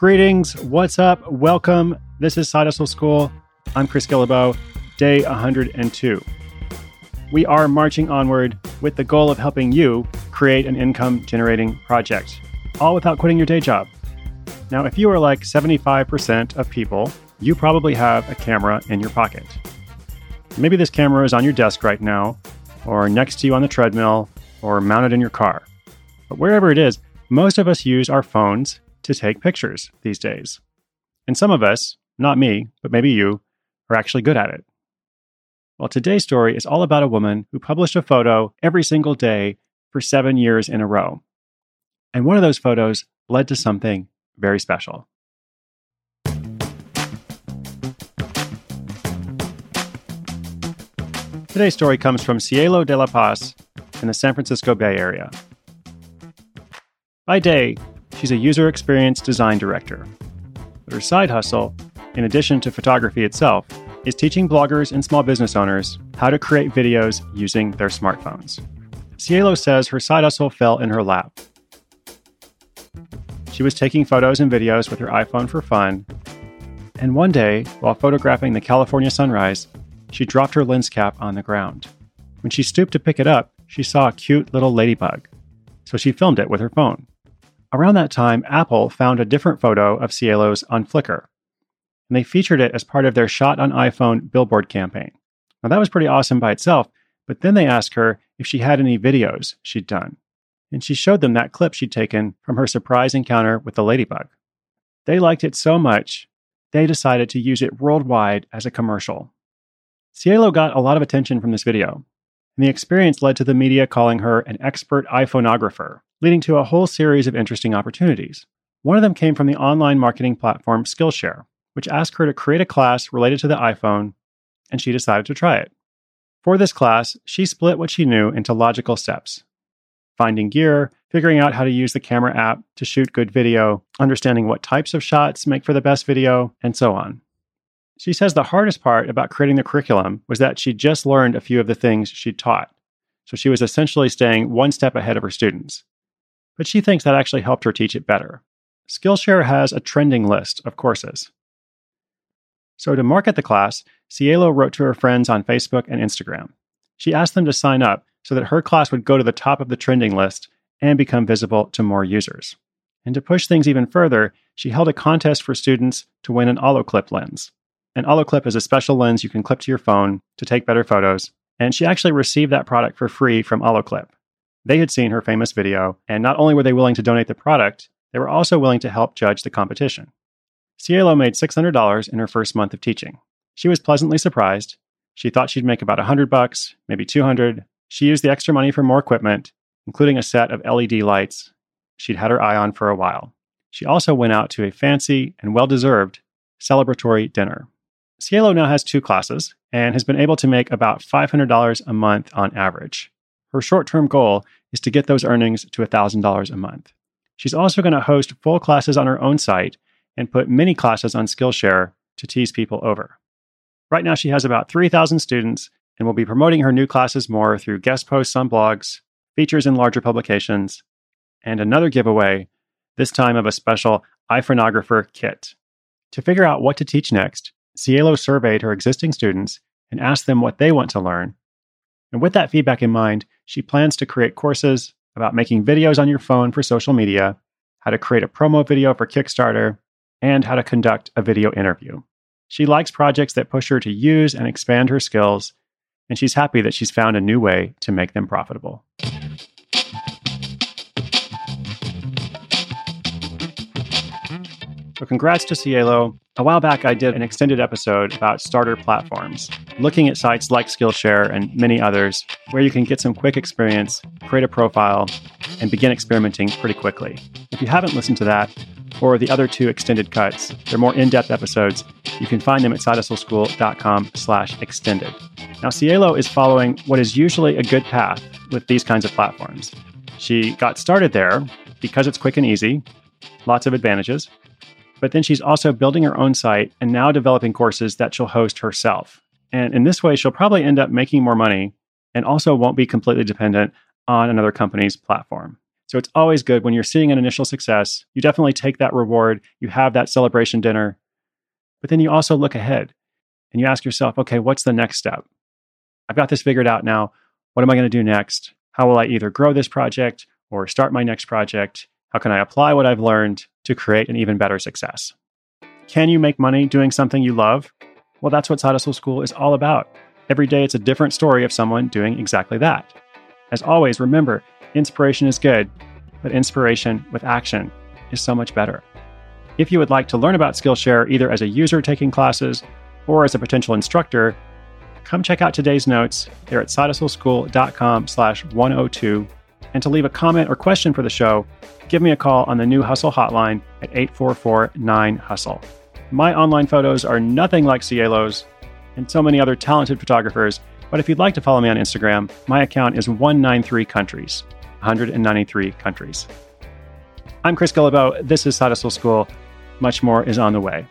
Greetings. What's up? Welcome. This is Side Hustle School. I'm Chris Guillebeau, day 102. We are marching onward with the goal of helping you create an income generating project, all without quitting your day job. Now, if you are like 75% of people, you probably have a camera in your pocket. Maybe this camera is on your desk right now, or next to you on the treadmill, or mounted in your car. But wherever it is, most of us use our phones to take pictures these days. And some of us, not me, but maybe you, are actually good at it. Well, today's story is all about a woman who published a photo every single day for seven years in a row. And one of those photos led to something very special. Today's story comes from Cielo de la Paz in the San Francisco Bay Area. By day, She's a user experience design director. But her side hustle, in addition to photography itself, is teaching bloggers and small business owners how to create videos using their smartphones. Cielo says her side hustle fell in her lap. She was taking photos and videos with her iPhone for fun, and one day, while photographing the California sunrise, she dropped her lens cap on the ground. When she stooped to pick it up, she saw a cute little ladybug, so she filmed it with her phone. Around that time, Apple found a different photo of Cielo's on Flickr, and they featured it as part of their Shot on iPhone billboard campaign. Now, that was pretty awesome by itself, but then they asked her if she had any videos she'd done, and she showed them that clip she'd taken from her surprise encounter with the ladybug. They liked it so much, they decided to use it worldwide as a commercial. Cielo got a lot of attention from this video, and the experience led to the media calling her an expert iPhoneographer leading to a whole series of interesting opportunities. One of them came from the online marketing platform Skillshare, which asked her to create a class related to the iPhone, and she decided to try it. For this class, she split what she knew into logical steps finding gear, figuring out how to use the camera app to shoot good video, understanding what types of shots make for the best video, and so on. She says the hardest part about creating the curriculum was that she just learned a few of the things she'd taught. So she was essentially staying one step ahead of her students but she thinks that actually helped her teach it better. Skillshare has a trending list of courses. So, to market the class, Cielo wrote to her friends on Facebook and Instagram. She asked them to sign up so that her class would go to the top of the trending list and become visible to more users. And to push things even further, she held a contest for students to win an Olloclip lens. An Olloclip is a special lens you can clip to your phone to take better photos, and she actually received that product for free from Olloclip. They had seen her famous video, and not only were they willing to donate the product, they were also willing to help judge the competition. Cielo made $600 in her first month of teaching. She was pleasantly surprised. She thought she'd make about 100 bucks, maybe 200. She used the extra money for more equipment, including a set of LED lights she'd had her eye on for a while. She also went out to a fancy and well deserved celebratory dinner. Cielo now has two classes and has been able to make about $500 a month on average. Her short term goal is to get those earnings to $1,000 a month. She's also going to host full classes on her own site and put mini classes on Skillshare to tease people over. Right now, she has about 3,000 students and will be promoting her new classes more through guest posts on blogs, features in larger publications, and another giveaway, this time of a special iPhoneographer kit. To figure out what to teach next, Cielo surveyed her existing students and asked them what they want to learn and with that feedback in mind, she plans to create courses about making videos on your phone for social media, how to create a promo video for Kickstarter, and how to conduct a video interview. She likes projects that push her to use and expand her skills, and she's happy that she's found a new way to make them profitable. So, congrats to Cielo. A while back, I did an extended episode about starter platforms, looking at sites like Skillshare and many others where you can get some quick experience, create a profile, and begin experimenting pretty quickly. If you haven't listened to that, or the other two extended cuts, they're more in-depth episodes. You can find them at sidehustleschool.com slash extended. Now, Cielo is following what is usually a good path with these kinds of platforms. She got started there because it's quick and easy, lots of advantages, but then she's also building her own site and now developing courses that she'll host herself. And in this way, she'll probably end up making more money and also won't be completely dependent on another company's platform. So it's always good when you're seeing an initial success, you definitely take that reward, you have that celebration dinner, but then you also look ahead and you ask yourself, okay, what's the next step? I've got this figured out now. What am I going to do next? How will I either grow this project or start my next project? How can I apply what I've learned to create an even better success? Can you make money doing something you love? Well, that's what Side Hustle School is all about. Every day, it's a different story of someone doing exactly that. As always, remember inspiration is good, but inspiration with action is so much better. If you would like to learn about Skillshare either as a user taking classes or as a potential instructor, come check out today's notes. They're at sidehustleschool.com slash 102. And to leave a comment or question for the show, give me a call on the new Hustle hotline at 844-9-HUSTLE. My online photos are nothing like Cielo's and so many other talented photographers, but if you'd like to follow me on Instagram, my account is 193 countries, 193 countries. I'm Chris Guillebeau. This is Side Hustle School. Much more is on the way.